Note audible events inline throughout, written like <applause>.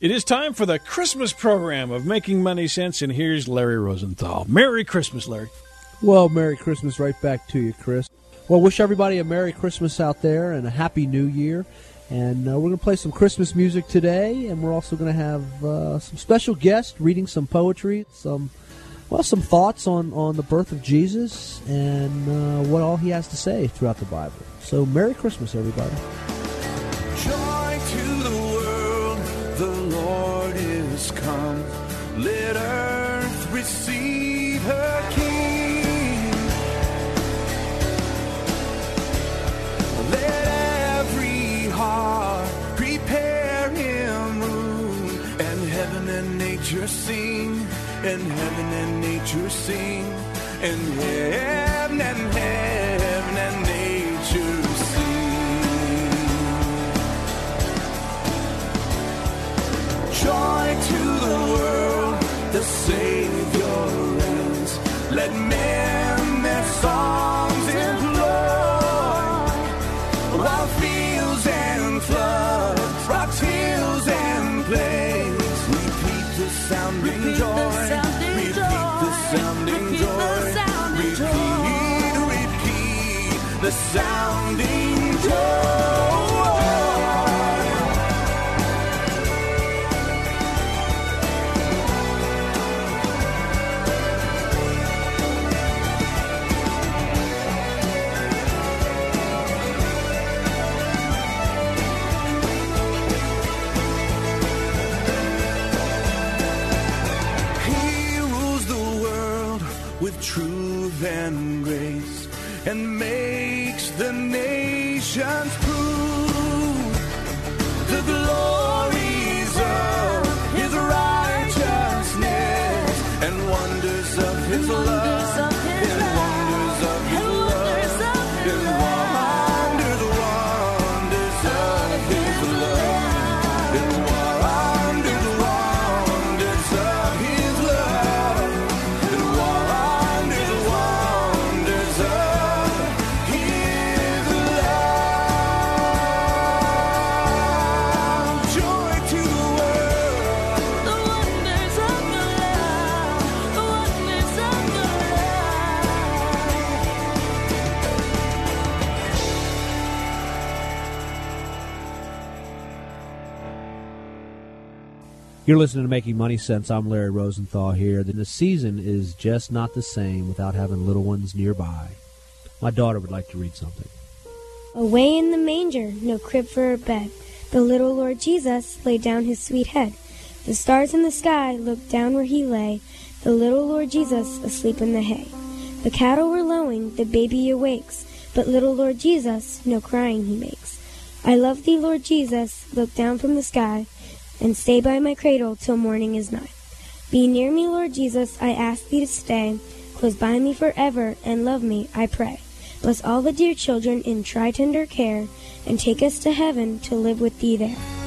It is time for the Christmas program of Making Money Sense, and here's Larry Rosenthal. Merry Christmas, Larry. Well, Merry Christmas right back to you, Chris. Well, wish everybody a Merry Christmas out there and a Happy New Year. And uh, we're going to play some Christmas music today, and we're also going to have uh, some special guests reading some poetry, some well, some thoughts on, on the birth of Jesus and uh, what all he has to say throughout the Bible. So, Merry Christmas, everybody. Joy Is come. Let earth receive her King. Let every heart prepare him room, and heaven and nature sing, and heaven and nature sing, and heaven and heaven Joy to the world, the Savior reigns. Let men their songs You're listening to Making Money Sense. I'm Larry Rosenthal here. The season is just not the same without having little ones nearby. My daughter would like to read something. Away in the manger, no crib for a bed, the little Lord Jesus laid down his sweet head. The stars in the sky looked down where he lay, the little Lord Jesus asleep in the hay. The cattle were lowing, the baby awakes, but little Lord Jesus no crying he makes. I love thee, Lord Jesus, look down from the sky, and stay by my cradle till morning is nigh. Be near me, Lord Jesus, I ask thee to stay, close by me forever, and love me, I pray. Bless all the dear children in try tender care, and take us to heaven to live with thee there.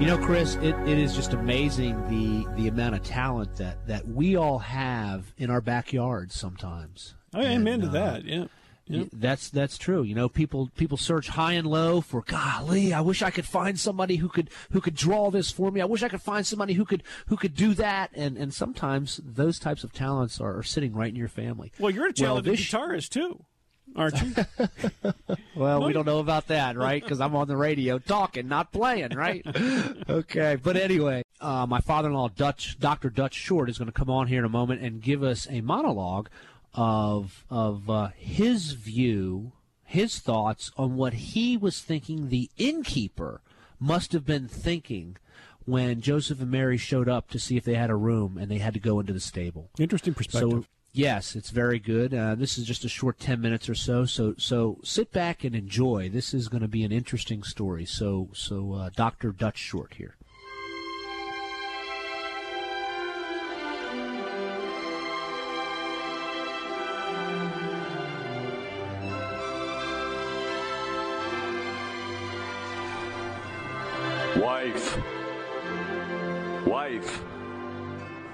You know, Chris, it, it is just amazing the the amount of talent that, that we all have in our backyards sometimes. Oh, yeah, amen And, to uh, that. Yeah. That's that's true. You know, people people search high and low for golly, I wish I could find somebody who could who could draw this for me. I wish I could find somebody who could who could do that. And and sometimes those types of talents are, are sitting right in your family. Well, you're a talented this- guitarist too, aren't you? <laughs> <laughs> Well, we don't know about that, right? Because I'm on the radio talking, not playing, right? <laughs> okay, but anyway, uh, my father-in-law, Dutch Doctor Dutch Short, is going to come on here in a moment and give us a monologue of of uh, his view, his thoughts on what he was thinking the innkeeper must have been thinking when Joseph and Mary showed up to see if they had a room and they had to go into the stable. Interesting perspective. So yes, it's very good. Uh, this is just a short ten minutes or so. So so sit back and enjoy. This is going to be an interesting story. So so uh, Doctor Dutch Short here.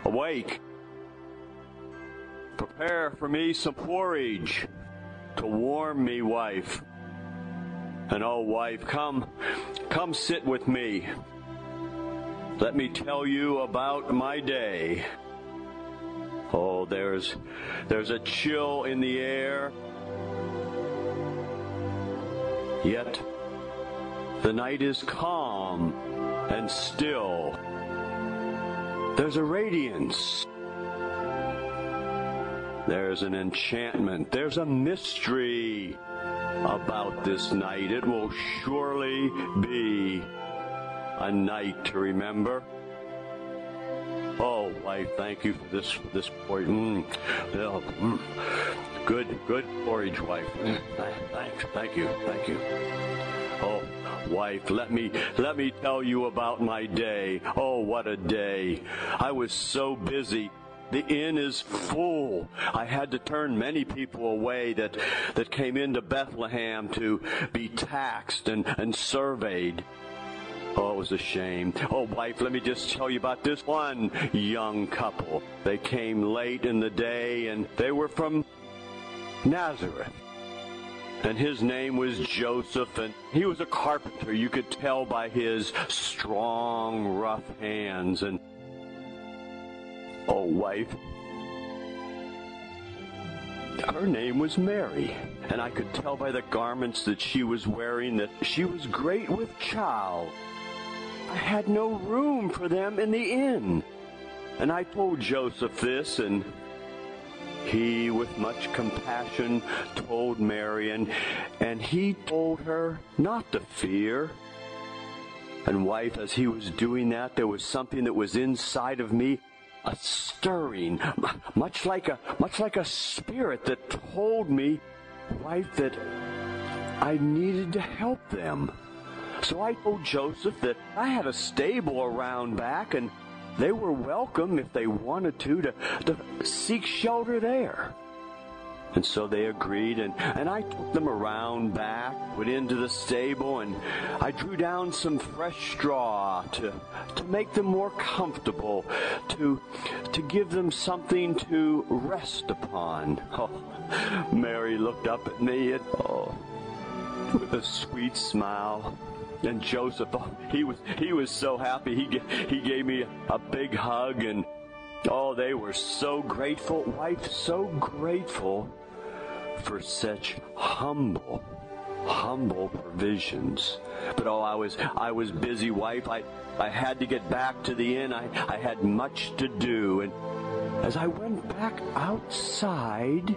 Awake. Prepare for me some porridge to warm me, wife. And oh, wife, come, come sit with me. Let me tell you about my day. Oh, there's, there's a chill in the air. Yet, the night is calm and still. There's a radiance. There's an enchantment. There's a mystery about this night. It will surely be a night to remember. Oh, wife, thank you for this this porridge. Mm, mm. Good, good porridge, wife. Mm, th- Thanks, thank you, thank you. Oh, wife, let me let me tell you about my day. Oh, what a day. I was so busy. The inn is full. I had to turn many people away that that came into Bethlehem to be taxed and, and surveyed. Oh, it was a shame. Oh, wife, let me just tell you about this one young couple. They came late in the day and they were from Nazareth and his name was Joseph, and he was a carpenter. You could tell by his strong, rough hands. And oh, wife, her name was Mary, and I could tell by the garments that she was wearing that she was great with child. I had no room for them in the inn. And I told Joseph this, and he, with much compassion, told Mary, and, and he told her not to fear. And, wife, as he was doing that, there was something that was inside of me, a stirring, much like a, much like a spirit that told me, wife, that I needed to help them. So I told Joseph that I had a stable around back and they were welcome if they wanted to, to, to seek shelter there. And so they agreed, and, and I took them around back, went into the stable, and I drew down some fresh straw to, to make them more comfortable, to, to give them something to rest upon. <laughs> Oh, Mary looked up at me and, oh, with a sweet smile. And Joseph, oh, he was he was so happy. He he gave me a big hug, and oh, they were so grateful. Wife, so grateful for such humble, humble provisions. But oh, I was I was busy, wife. I I had to get back to the inn. I I had much to do, and as I went back outside,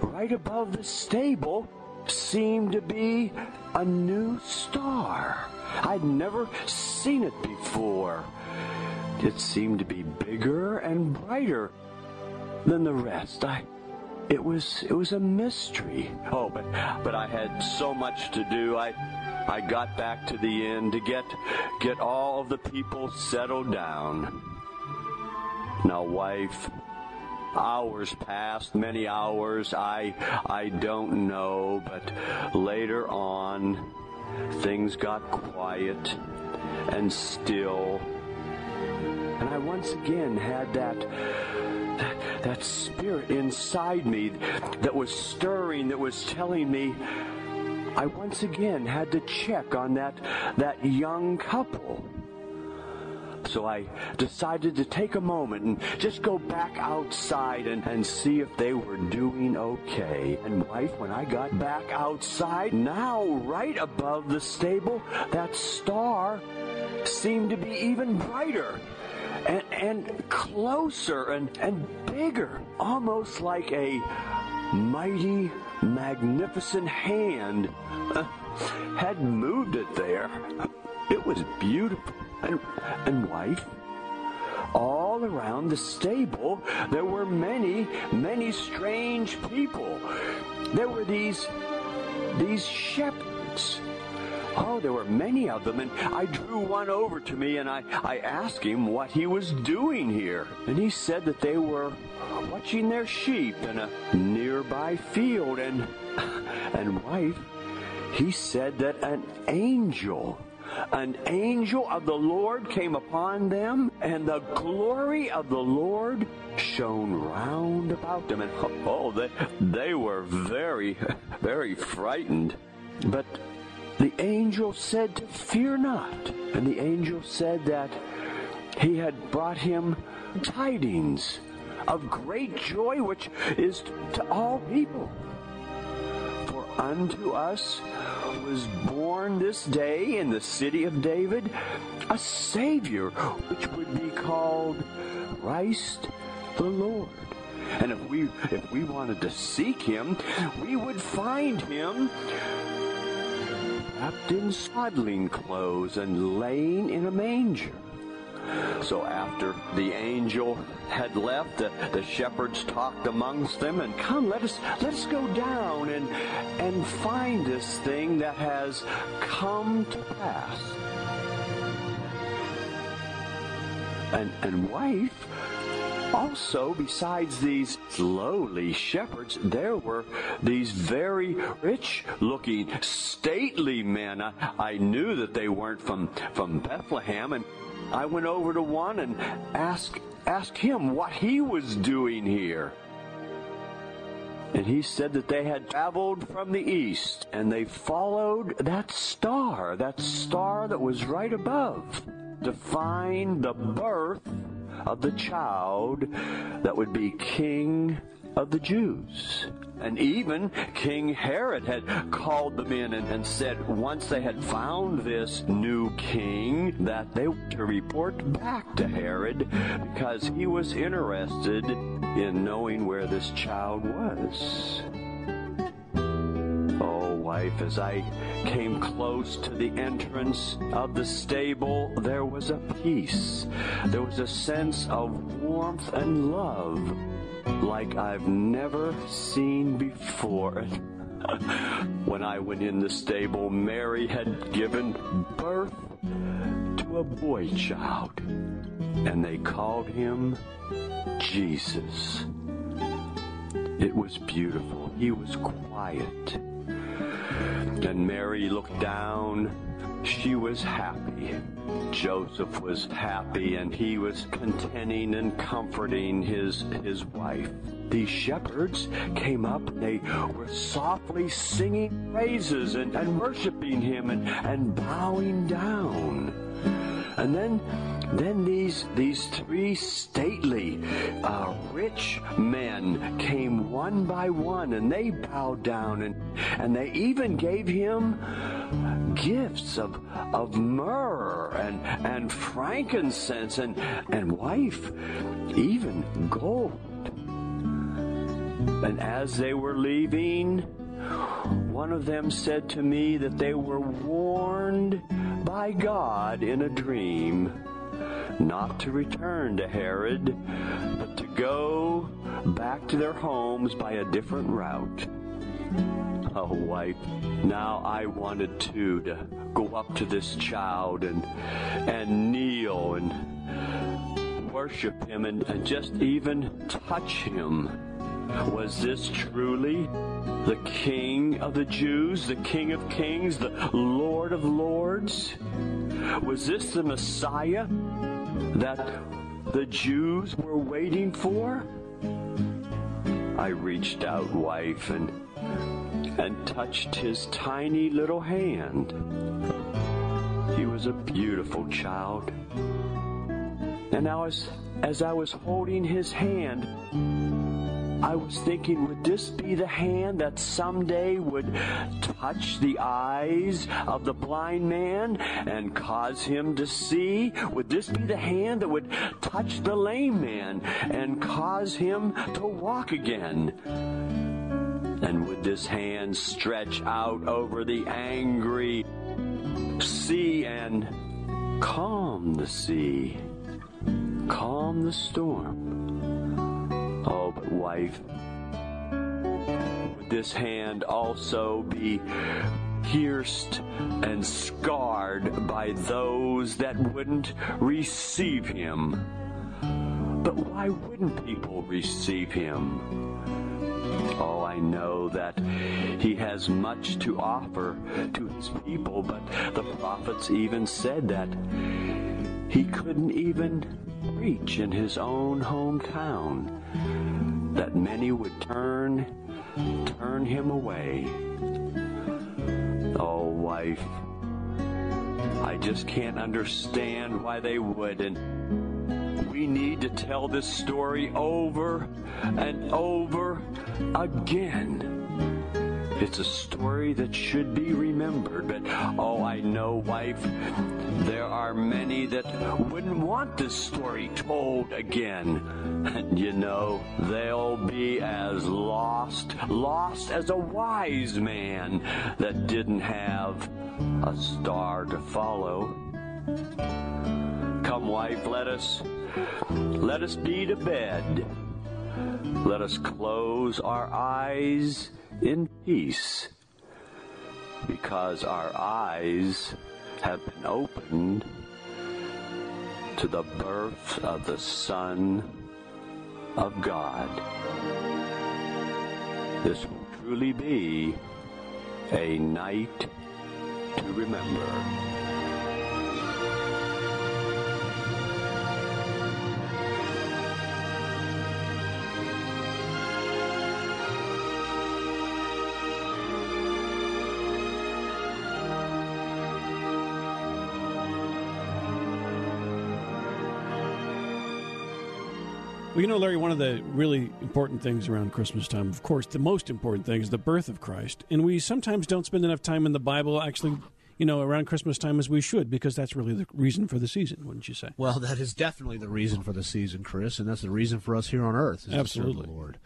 right above the stable seemed to be a new star. I'd never seen it before. It seemed to be bigger and brighter than the rest. I it was it was a mystery. Oh, but but I had so much to do. I I got back to the inn to get get all of the people settled down. Now, wife, hours passed, many hours. I I don't know, but later on, things got quiet and still, and I once again had that. That, that spirit inside me that was stirring, that was telling me I once again had to check on that that young couple. So I decided to take a moment and just go back outside and, and see if they were doing okay. And wife, when I got back outside, now right above the stable, that star seemed to be even brighter and, and closer and, and bigger, almost like a mighty, magnificent hand uh, had moved it there. It was beautiful. And, and wife, all around the stable, there were many, many strange people. There were these, these shepherds. Oh, there were many of them, and I drew one over to me and I, I asked him what he was doing here. And he said that they were watching their sheep in a nearby field. And, <laughs> and wife, he said that an angel an angel of the Lord came upon them, and the glory of the Lord shone round about them. And oh, they, they were very, very frightened. But the angel said to fear not. And the angel said that he had brought him tidings of great joy, which is to all people. For unto us was born this day in the city of David a Savior, which would be called Christ the Lord. And if we if we wanted to seek him, we would find him wrapped in swaddling clothes and laying in a manger. So after the angel had left, the, the shepherds talked amongst them and come, let us let us go down and and find this thing that has come to pass. And and wife, also, besides these lowly shepherds, there were these very rich looking, stately men. I, I knew that they weren't from, from Bethlehem, and I went over to one and asked, asked him what he was doing here. And he said that they had traveled from the east and they followed that star, that star that was right above, to find the birth of the child that would be king of the Jews. And even King Herod had called them in and, and said once they had found this new king that they were to report back to Herod because he was interested in knowing where this child was. Oh, wife, as I came close to the entrance of the stable, there was a peace. There was a sense of warmth and love like I've never seen before. <laughs> when I went in the stable, Mary had given birth to a boy child, and they called him Jesus. It was beautiful. He was quiet. And Mary looked down. She was happy. Joseph was happy and he was contenting and comforting his, his wife. These shepherds came up and they were softly singing praises and, and worshiping him and, and bowing down. And then, then these these three stately, uh, rich men came one by one, and they bowed down, and and they even gave him gifts of of myrrh and and frankincense and and wife, even gold. And as they were leaving, one of them said to me that they were warned by God in a dream not to return to Herod, but to go back to their homes by a different route. Oh, wife, now I wanted to go up to this child and and kneel and worship him and, and just even touch him. Was this truly the King of the Jews, the King of Kings, the Lord of Lords? Was this the Messiah that the Jews were waiting for? I reached out, wife, and and touched his tiny little hand. He was a beautiful child. And I as I was holding his hand, I was thinking, would this be the hand that someday would touch the eyes of the blind man and cause him to see? Would this be the hand that would touch the lame man and cause him to walk again? And would this hand stretch out over the angry sea and calm the sea, calm the storm? Oh, but wife, would this hand also be pierced and scarred by those that wouldn't receive him? But why wouldn't people receive him? Oh, I know that he has much to offer to his people, but the prophets even said that he couldn't even preach in his own hometown, that many would turn, turn him away. Oh, wife, I just can't understand why they wouldn't. We need to tell this story over and over again. It's a story that should be remembered, but oh, I know, wife, there are many that wouldn't want this story told again. And you know, they'll be as lost, lost as a wise man that didn't have a star to follow. Come, wife, let us let us be to bed. Let us close our eyes in peace, because our eyes have been opened to the birth of the Son of God. This will truly be a night to remember. Well, you know, Larry, one of the really important things around Christmas time, of course, the most important thing is the birth of Christ. And we sometimes don't spend enough time in the Bible actually, you know, around Christmas time as we should, because that's really the reason for the season, wouldn't you say? Well, that is definitely the reason for the season, Chris, and that's the reason for us here on earth. Is Absolutely. the Lord.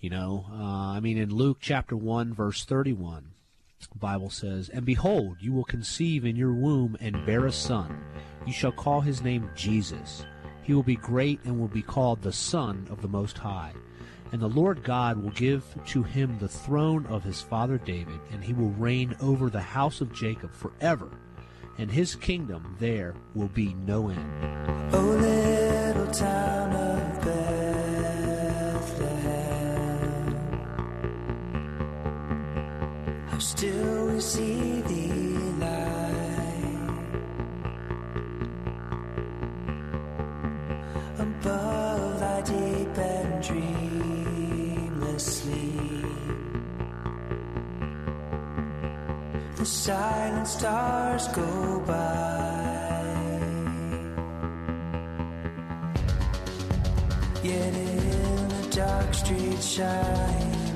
You know, uh, I mean, in Luke chapter one, verse thirty-one, Bible says, "And behold, you will conceive in your womb and bear a son. You shall call his name Jesus. He will be great and will be called the Son of the Most High. And the Lord God will give to him the throne of his father David, and he will reign over the house of Jacob forever, and his kingdom there will be no end. Oh, little town of Bethlehem, how still we see thee. Deep and. The silent stars go by. Yet in the dark street shining,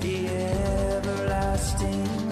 the everlasting.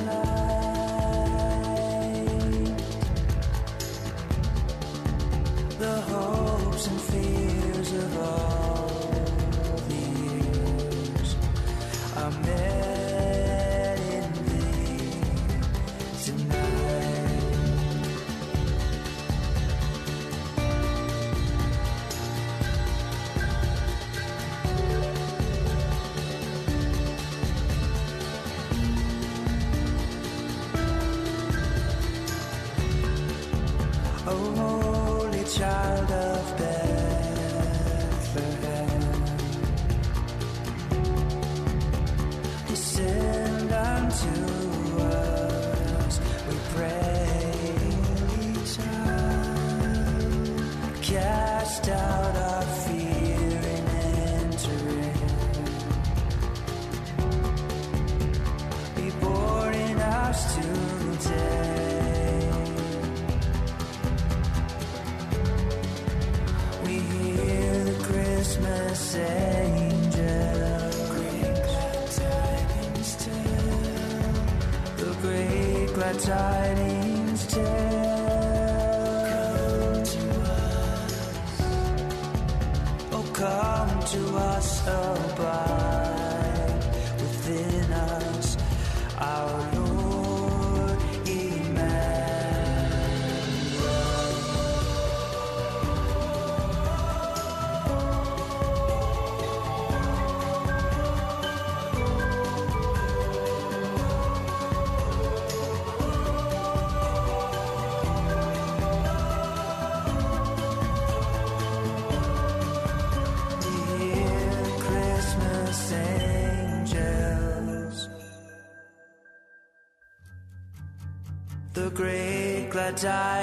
die.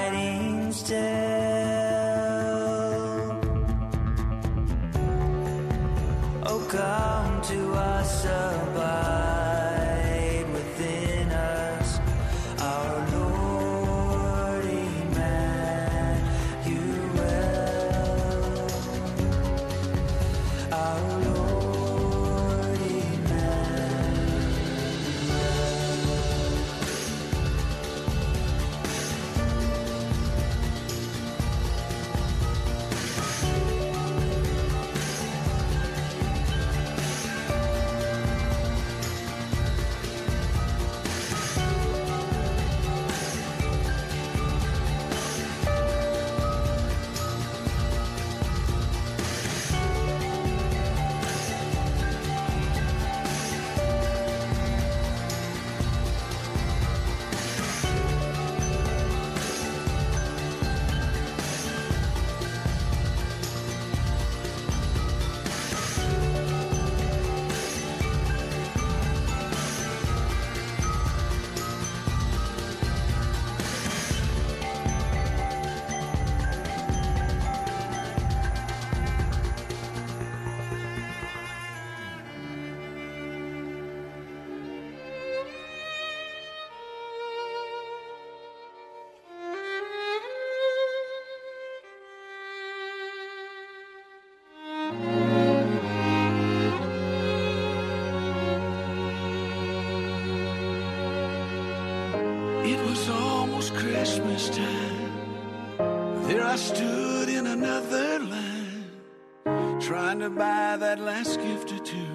to buy that last gift or two.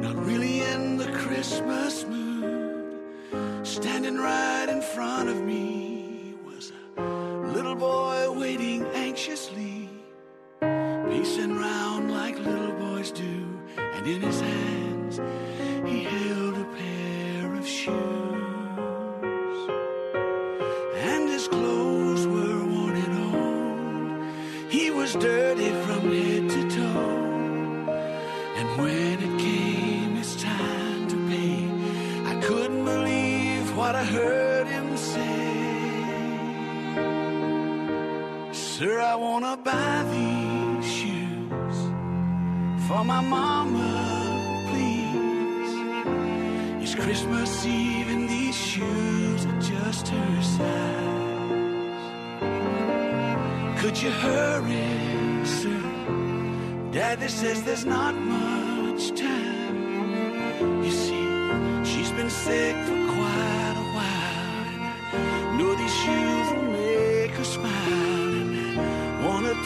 Not really in the Christmas mood. Standing right in front of me Could you hurry, sir? Daddy says there's not much time. You see, she's been sick for quite a while. And know these shoes will make her smile. And I want her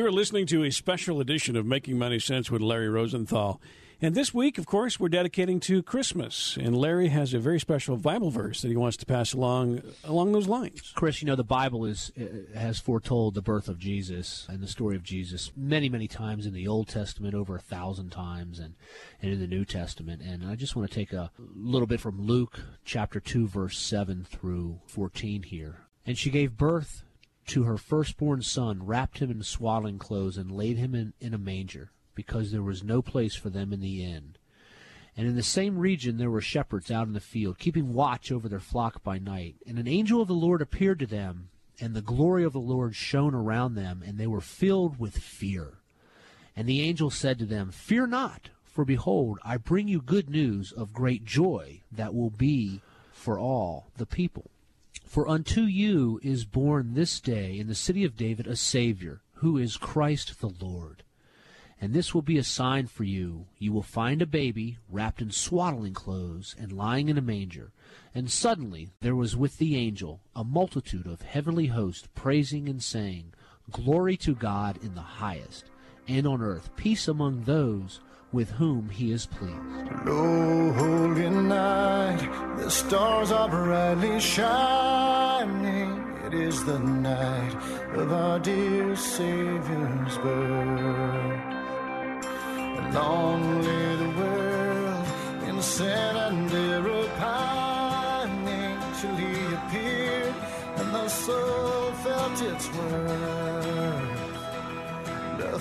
You're listening to a special edition of Making Money Sense with Larry Rosenthal. And this week, of course, we're dedicating to Christmas. And Larry has a very special Bible verse that he wants to pass along along those lines. Chris, you know the Bible is uh, has foretold the birth of Jesus and the story of Jesus many, many times in the Old Testament, over a thousand times, and and in the New Testament. And I just want to take a little bit from Luke chapter two, verse seven through fourteen here. And she gave birth to her firstborn son, wrapped him in swaddling clothes, and laid him in, in a manger, because there was no place for them in the inn. And in the same region there were shepherds out in the field, keeping watch over their flock by night. And an angel of the Lord appeared to them, and the glory of the Lord shone around them, and they were filled with fear. And the angel said to them, Fear not, for behold, I bring you good news of great joy that will be for all the people. For unto you is born this day in the city of David a Savior, who is Christ the Lord. And this will be a sign for you. You will find a baby wrapped in swaddling clothes and lying in a manger. And suddenly there was with the angel a multitude of heavenly hosts praising and saying, Glory to God in the highest, and on earth peace among those with whom he is pleased. Lo, holy night, the stars are brightly shining. It is the night of our dear Savior's birth. And long lay the world in sin and error pining till he appeared, and the soul felt its worth. The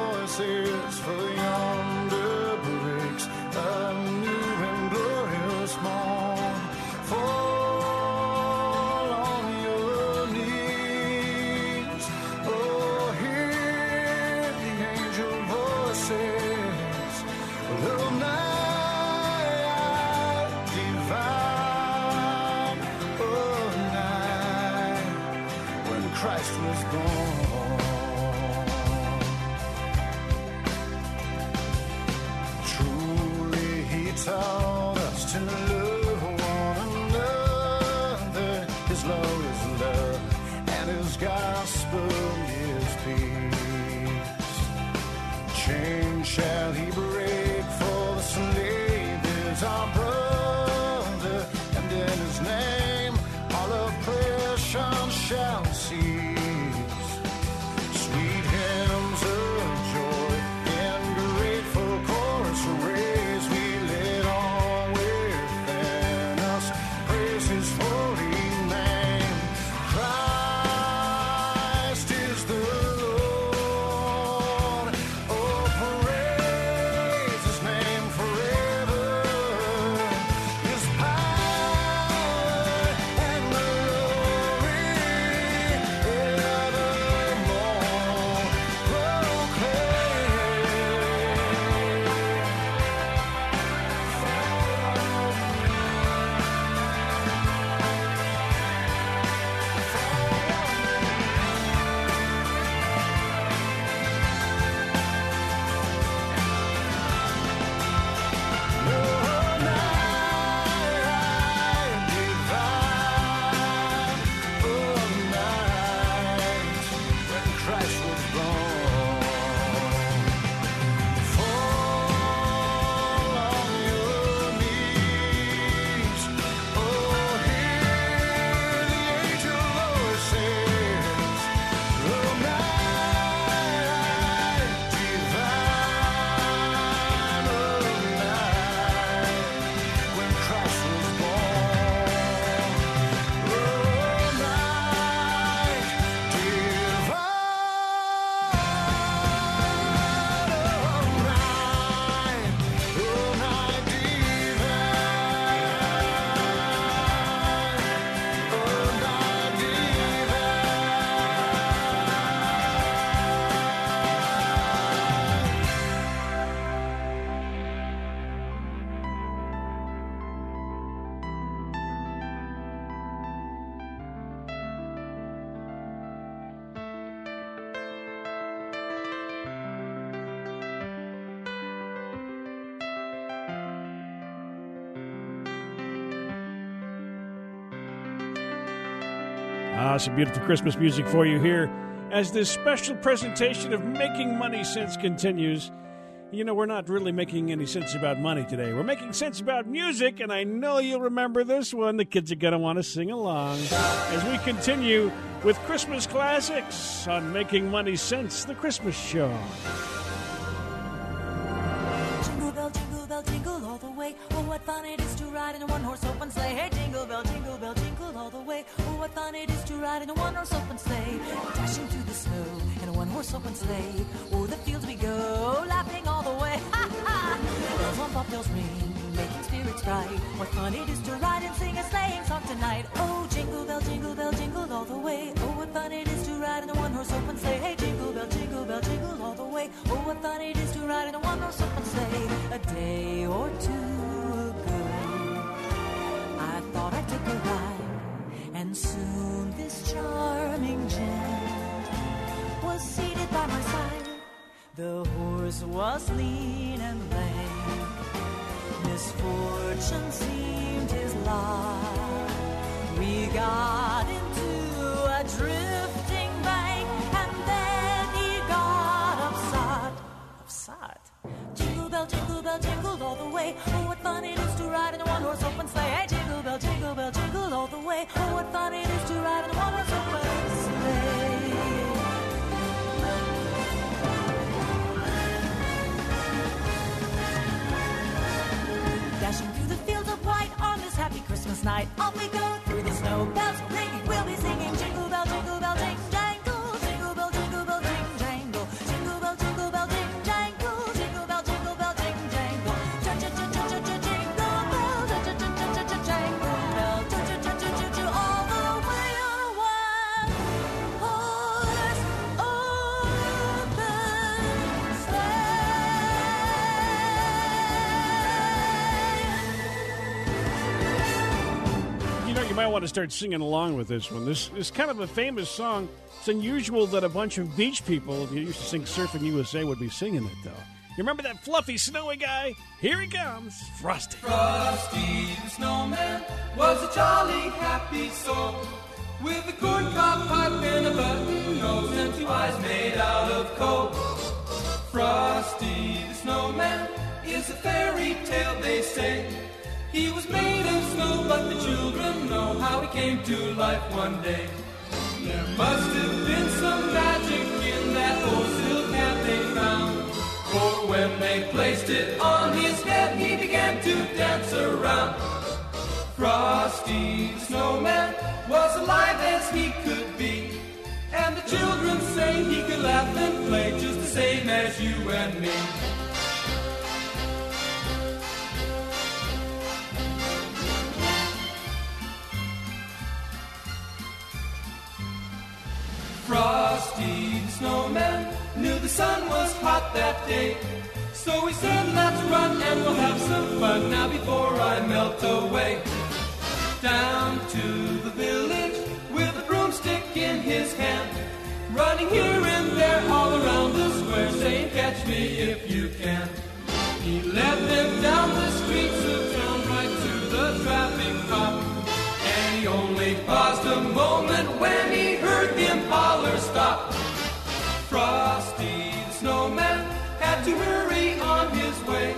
rejoices, for yonder breaks a new and glorious morn. Fall on your knees, oh, hear the angel voices. The night divine, oh, night when Christ was born. Ah, some beautiful Christmas music for you here as this special presentation of Making Money Sense continues. You know, we're not really making any sense about money today. We're making sense about music, and I know you'll remember this one. The kids are going to want to sing along as we continue with Christmas classics on Making Money Sense, the Christmas show. Jingle bell, jingle bell, jingle all the way. Oh, what fun it is to ride in a one-horse open sleigh. to ride in a one horse open sleigh. dashing through the snow in a one horse open sleigh. O'er the fields we go, laughing all the way. <laughs> Ha ha! Bells on bells ring, making spirits bright. What fun it is to ride and sing a sleighing song tonight. Oh, jingle bell, jingle bell, jingle all the way. Oh, what fun it is to ride in a one horse open sleigh. Hey, jingle bell, jingle bell, jingle all the way. Oh, what fun it is to ride in a one horse open sleigh. A day or two ago, I thought I'd take a ride. And soon this charming gent was seated by my side. The horse was lean and lame. Misfortune seemed his lot. We got in bell, jingle bell, jingle all the way. Oh, what fun it is to ride in a one-horse open sleigh. Hey, jingle bell, jingle bell, jingle all the way. Oh, what fun it is to ride in a one-horse open sleigh. Dashing through the fields of white on this happy Christmas night. Off we go through the snow. Bells Might want to start singing along with this one. This is kind of a famous song. It's unusual that a bunch of beach people who used to sing Surfing USA would be singing it, though. You remember that fluffy, snowy guy? Here he comes, Frosty. Frosty the snowman was a jolly happy soul with a corncob pipe and a button nose and two eyes made out of coal. Frosty the snowman is a fairy tale, they say. He was made of snow, but the children know how he came to life one day. There must have been some magic in that old silk hat they found. For when they placed it on his head, he began to dance around. Frosty snowman was alive as he could be. And the children say he could laugh and play just the same as you and me. Frosty the snowman knew the sun was hot that day. So he said, let's run and we'll have some fun now before I melt away. Down to the village with a broomstick in his hand. Running here and there all around the square saying, catch me if you can. He led them down the streets of town right to the traffic cop. And he only paused a moment when he heard the impaler stop. Frosty the snowman had to hurry on his way.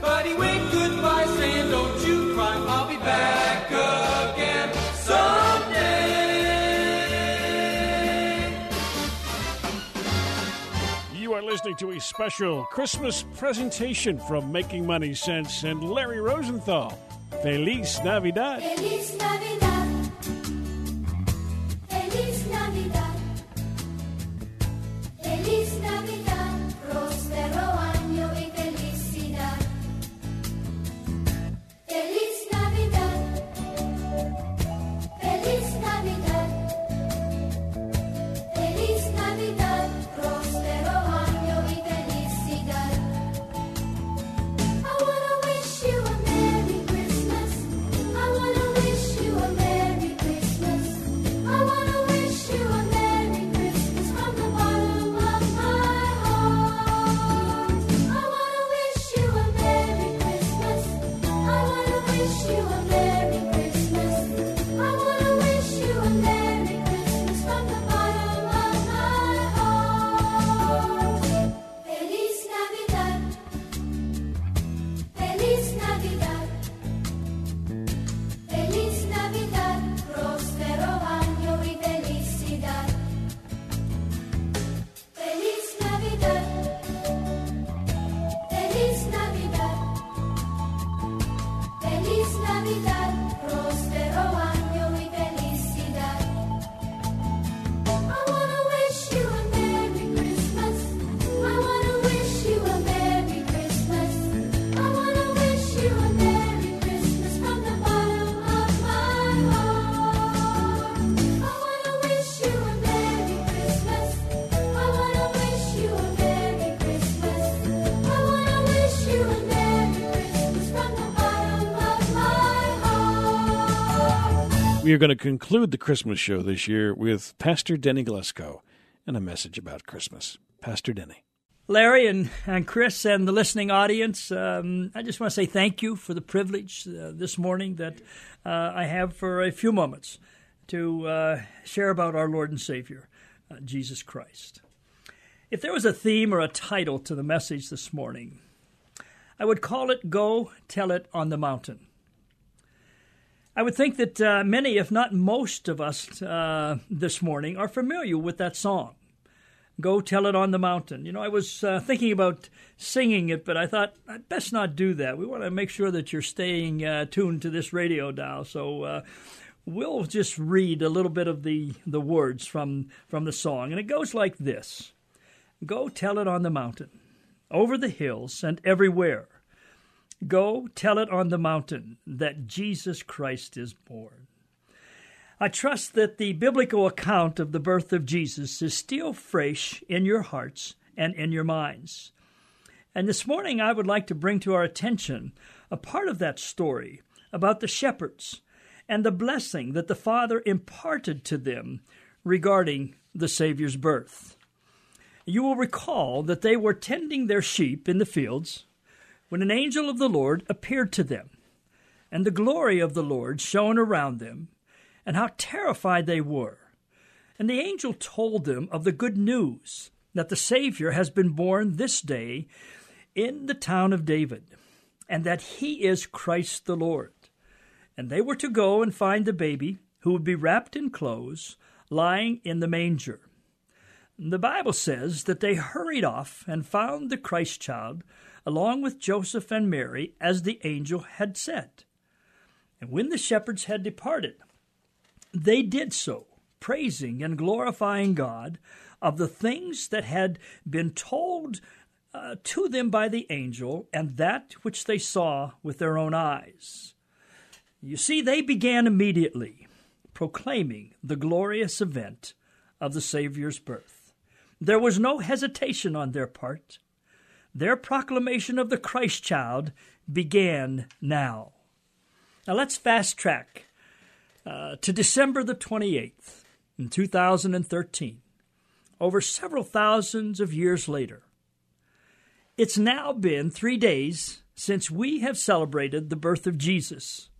But he waved goodbye saying, don't you cry, I'll be back again someday. You are listening to a special Christmas presentation from Making Money Sense and Larry Rosenthal. Feliz Navidad. Feliz Navidad. We are going to conclude the Christmas show this year with Pastor Denny Glesko and a message about Christmas. Pastor Denny. Larry and, and Chris and the listening audience, um, I just want to say thank you for the privilege uh, this morning that uh, I have for a few moments to uh, share about our Lord and Savior, uh, Jesus Christ. If there was a theme or a title to the message this morning, I would call it Go Tell It on the Mountain. I would think that uh, many, if not most of us uh, this morning, are familiar with that song. Go tell it on the mountain. You know, I was uh, thinking about singing it, but I thought I'd best not do that. We want to make sure that you're staying uh, tuned to this radio dial. So uh, we'll just read a little bit of the, the words from, from the song. And it goes like this Go tell it on the mountain, over the hills, and everywhere. Go tell it on the mountain that Jesus Christ is born. I trust that the biblical account of the birth of Jesus is still fresh in your hearts and in your minds. And this morning, I would like to bring to our attention a part of that story about the shepherds and the blessing that the Father imparted to them regarding the Savior's birth. You will recall that they were tending their sheep in the fields when an angel of the Lord appeared to them, and the glory of the Lord shone around them and how terrified they were. And the angel told them of the good news that the Savior has been born this day in the town of David, and that he is Christ the Lord. And they were to go and find the baby, who would be wrapped in clothes, lying in the manger. The Bible says that they hurried off and found the Christ child along with Joseph and Mary as the angel had said. And when the shepherds had departed, they did so, praising and glorifying God of the things that had been told uh, to them by the angel and that which they saw with their own eyes. You see, they began immediately proclaiming the glorious event of the Savior's birth. There was no hesitation on their part. Their proclamation of the Christ child began now. Now let's fast track uh, to December the 28th in 2013, over several thousands of years later. It's now been three days since we have celebrated the birth of Jesus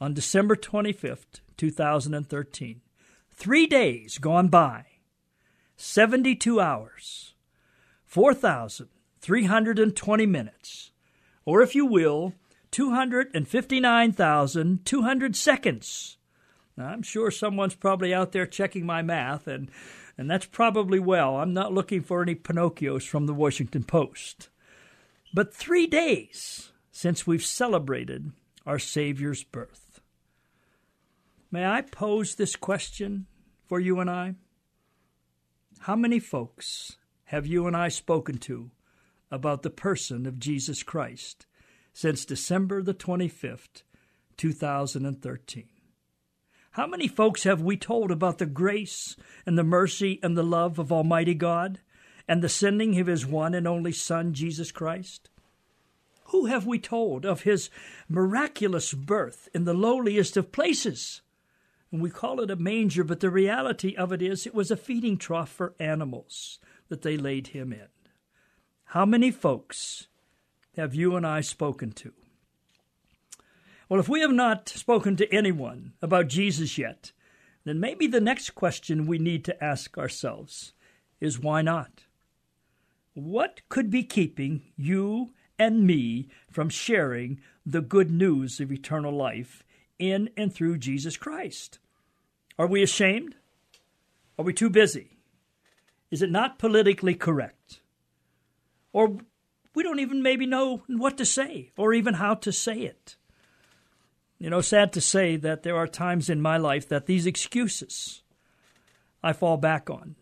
on December 25th, 2013. Three days gone by, 72 hours, 4,320 minutes, or if you will, 259,200 seconds now, I'm sure someone's probably out there checking my math, and, and that's probably well. I'm not looking for any Pinocchios from the Washington Post. But three days since we've celebrated our Savior's birth. May I pose this question for you and I? How many folks have you and I spoken to about the person of Jesus Christ since December the 25th, 2013? How many folks have we told about the grace and the mercy and the love of Almighty God and the sending of His one and only Son, Jesus Christ? Who have we told of His miraculous birth in the lowliest of places? And we call it a manger, but the reality of it is it was a feeding trough for animals that they laid Him in. How many folks have you and I spoken to? Well, if we have not spoken to anyone about Jesus yet, then maybe the next question we need to ask ourselves is why not? What could be keeping you and me from sharing the good news of eternal life in and through Jesus Christ? Are we ashamed? Are we too busy? Is it not politically correct? Or we don't even maybe know what to say or even how to say it. You know, sad to say that there are times in my life that these excuses I fall back on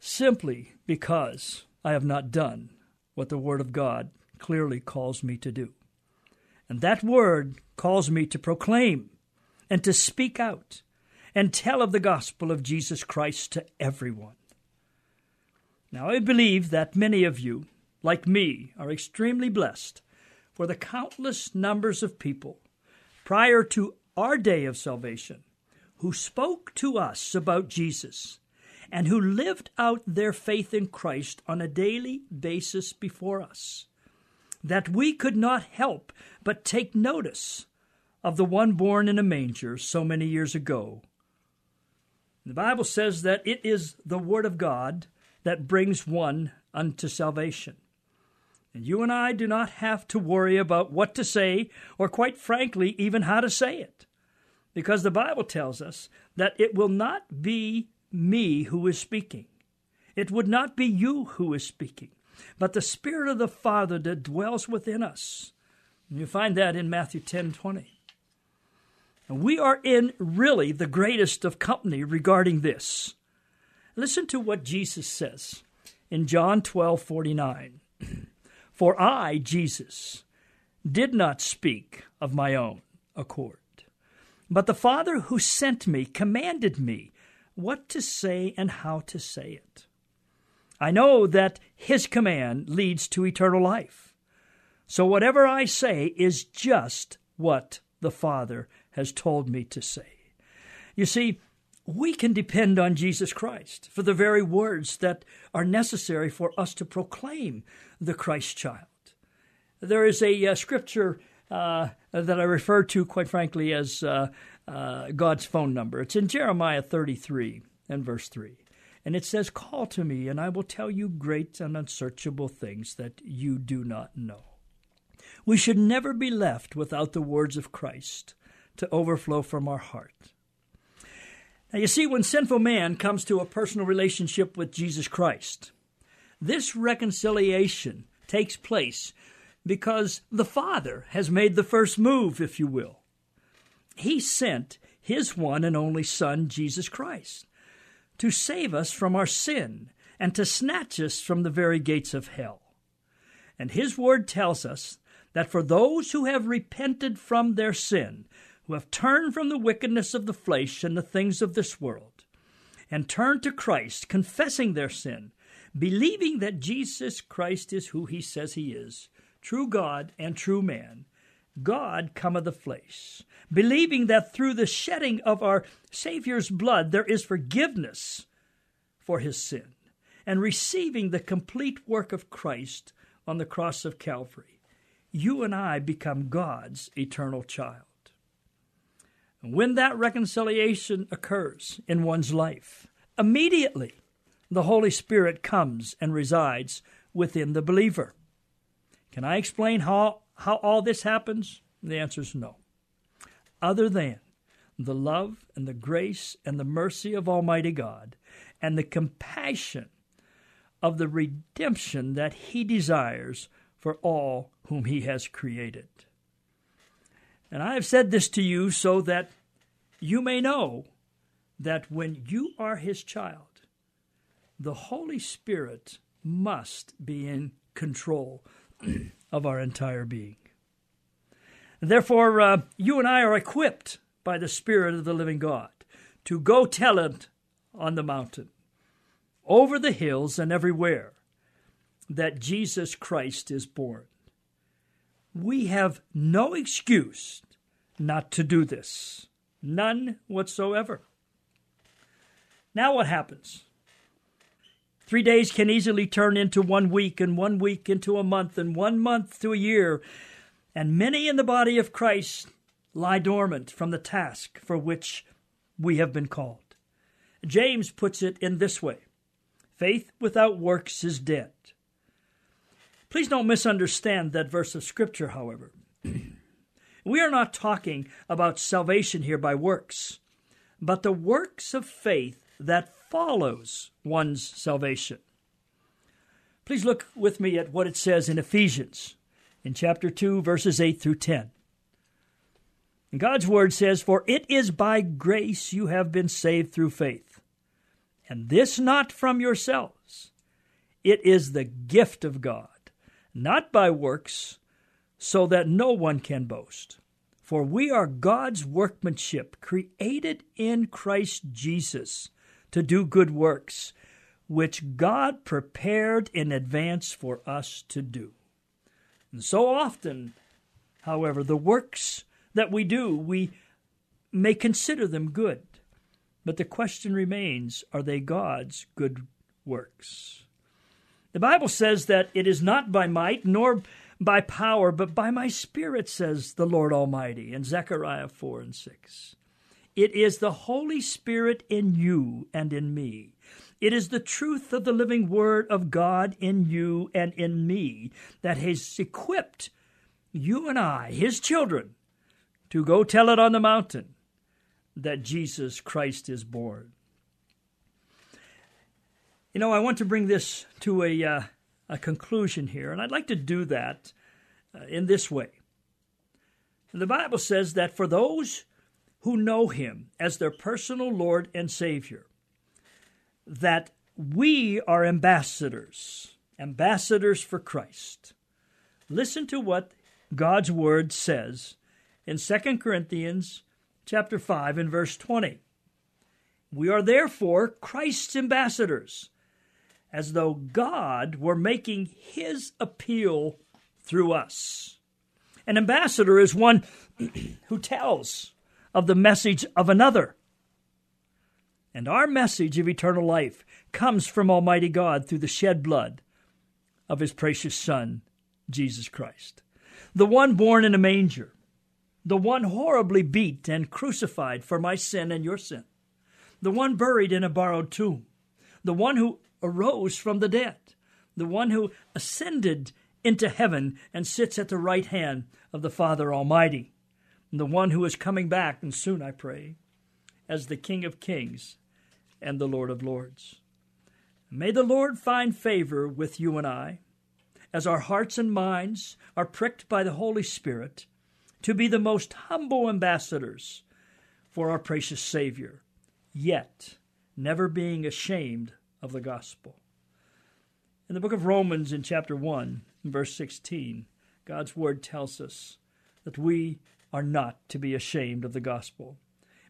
simply because I have not done what the Word of God clearly calls me to do. And that Word calls me to proclaim and to speak out and tell of the gospel of Jesus Christ to everyone. Now, I believe that many of you, like me, are extremely blessed for the countless numbers of people prior to our day of salvation who spoke to us about Jesus and who lived out their faith in Christ on a daily basis before us, that we could not help but take notice of the one born in a manger so many years ago. The Bible says that it is the Word of God that brings one unto salvation. And you and I do not have to worry about what to say, or quite frankly, even how to say it. Because the Bible tells us that it will not be me who is speaking. It would not be you who is speaking, but the Spirit of the Father that dwells within us. And you find that in Matthew 10 20. And we are in really the greatest of company regarding this. Listen to what Jesus says in John 12 49. <clears throat> For I, Jesus, did not speak of my own accord, but the Father who sent me commanded me what to say and how to say it. I know that his command leads to eternal life. So whatever I say is just what the Father has told me to say. You see, we can depend on Jesus Christ for the very words that are necessary for us to proclaim the Christ child. There is a uh, scripture uh, that I refer to, quite frankly, as uh, uh God's phone number. It's in Jeremiah 33 and verse 3. And it says, Call to me, and I will tell you great and unsearchable things that you do not know. We should never be left without the words of Christ to overflow from our heart. Now, you see, when sinful man comes to a personal relationship with Jesus Christ, this reconciliation takes place because the Father has made the first move, if you will. He sent His one and only Son, Jesus Christ, to save us from our sin and to snatch us from the very gates of hell. And His word tells us that for those who have repented from their sin, who have turned from the wickedness of the flesh and the things of this world, and turned to Christ, confessing their sin, believing that Jesus Christ is who he says he is, true God and true man, God come of the flesh, believing that through the shedding of our Savior's blood there is forgiveness for his sin, and receiving the complete work of Christ on the cross of Calvary, you and I become God's eternal child. When that reconciliation occurs in one's life, immediately the Holy Spirit comes and resides within the believer. Can I explain how, how all this happens? The answer is no. Other than the love and the grace and the mercy of Almighty God and the compassion of the redemption that He desires for all whom He has created. And I have said this to you so that you may know that when you are his child, the Holy Spirit must be in control <clears throat> of our entire being. Therefore, uh, you and I are equipped by the Spirit of the living God to go tell it on the mountain, over the hills, and everywhere that Jesus Christ is born we have no excuse not to do this. None whatsoever. Now, what happens? Three days can easily turn into one week, and one week into a month, and one month to a year. And many in the body of Christ lie dormant from the task for which we have been called. James puts it in this way Faith without works is dead. Please don't misunderstand that verse of Scripture, however. <clears throat> we are not talking about salvation here by works, but the works of faith that follows one's salvation. Please look with me at what it says in Ephesians in chapter 2, verses 8 through 10. And God's word says, For it is by grace you have been saved through faith, and this not from yourselves. It is the gift of God not by works, so that no one can boast. For we are God's workmanship, created in Christ Jesus to do good works, which God prepared in advance for us to do. And so often, however, the works that we do, we may consider them good. But the question remains are they God's good works? The Bible says that it is not by might nor by power, but by my Spirit, says the Lord Almighty in Zechariah 4 and 6. It is the Holy Spirit in you and in me. It is the truth of the living Word of God in you and in me that has equipped you and I, His children, to go tell it on the mountain that Jesus Christ is born. You know, I want to bring this to a, uh, a conclusion here, and I'd like to do that uh, in this way. The Bible says that for those who know Him as their personal Lord and Savior, that we are ambassadors, ambassadors for Christ. Listen to what God's Word says in 2 Corinthians chapter 5 and verse 20. We are therefore Christ's ambassadors, as though God were making his appeal through us. An ambassador is one <clears throat> who tells of the message of another. And our message of eternal life comes from Almighty God through the shed blood of his precious Son, Jesus Christ. The one born in a manger, the one horribly beat and crucified for my sin and your sin, the one buried in a borrowed tomb, the one who arose from the dead, the one who ascended into heaven and sits at the right hand of the Father Almighty, and the one who is coming back, and soon I pray, as the King of Kings and the Lord of Lords. May the Lord find favor with you and I, as our hearts and minds are pricked by the Holy Spirit to be the most humble ambassadors for our precious Savior, yet never being ashamed of the gospel. In the book of Romans, in chapter 1, verse 16, God's word tells us that we are not to be ashamed of the gospel,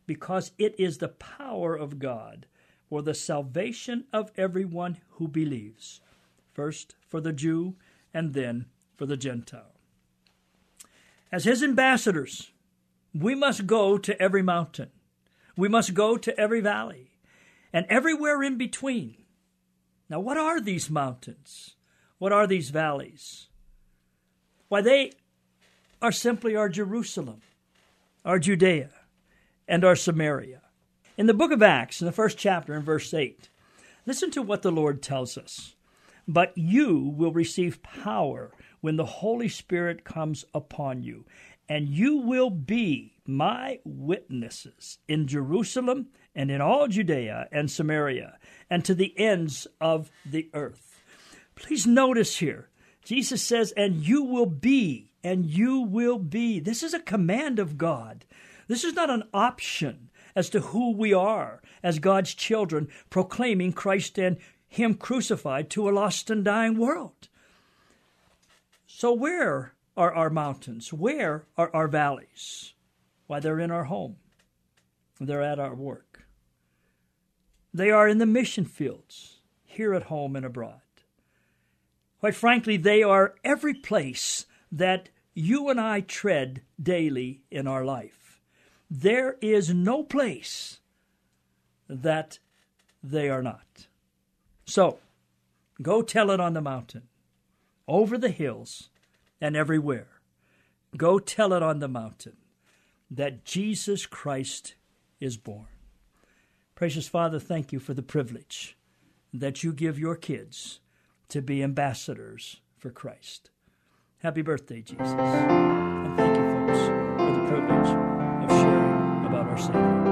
because it is the power of God for the salvation of everyone who believes, first for the Jew and then for the Gentile. As his ambassadors, we must go to every mountain, we must go to every valley, and everywhere in between. Now, what are these mountains? What are these valleys? Why, they are simply our Jerusalem, our Judea, and our Samaria. In the book of Acts, in the first chapter, in verse 8, listen to what the Lord tells us. But you will receive power when the Holy Spirit comes upon you, and you will be my witnesses in Jerusalem and in all Judea and Samaria and to the ends of the earth. Please notice here, Jesus says, and you will be, and you will be. This is a command of God. This is not an option as to who we are as God's children proclaiming Christ and Him crucified to a lost and dying world. So, where are our mountains? Where are our valleys? Why, they're in our home, they're at our work, they are in the mission fields, here at home and abroad. Quite frankly, they are every place that you and I tread daily in our life. There is no place that they are not. So, go tell it on the mountain, over the hills, and everywhere. Go tell it on the mountain that Jesus Christ is born. Precious Father, thank you for the privilege that you give your kids to be ambassadors for Christ. Happy birthday, Jesus. And thank you, folks, for the privilege of sharing about our Savior.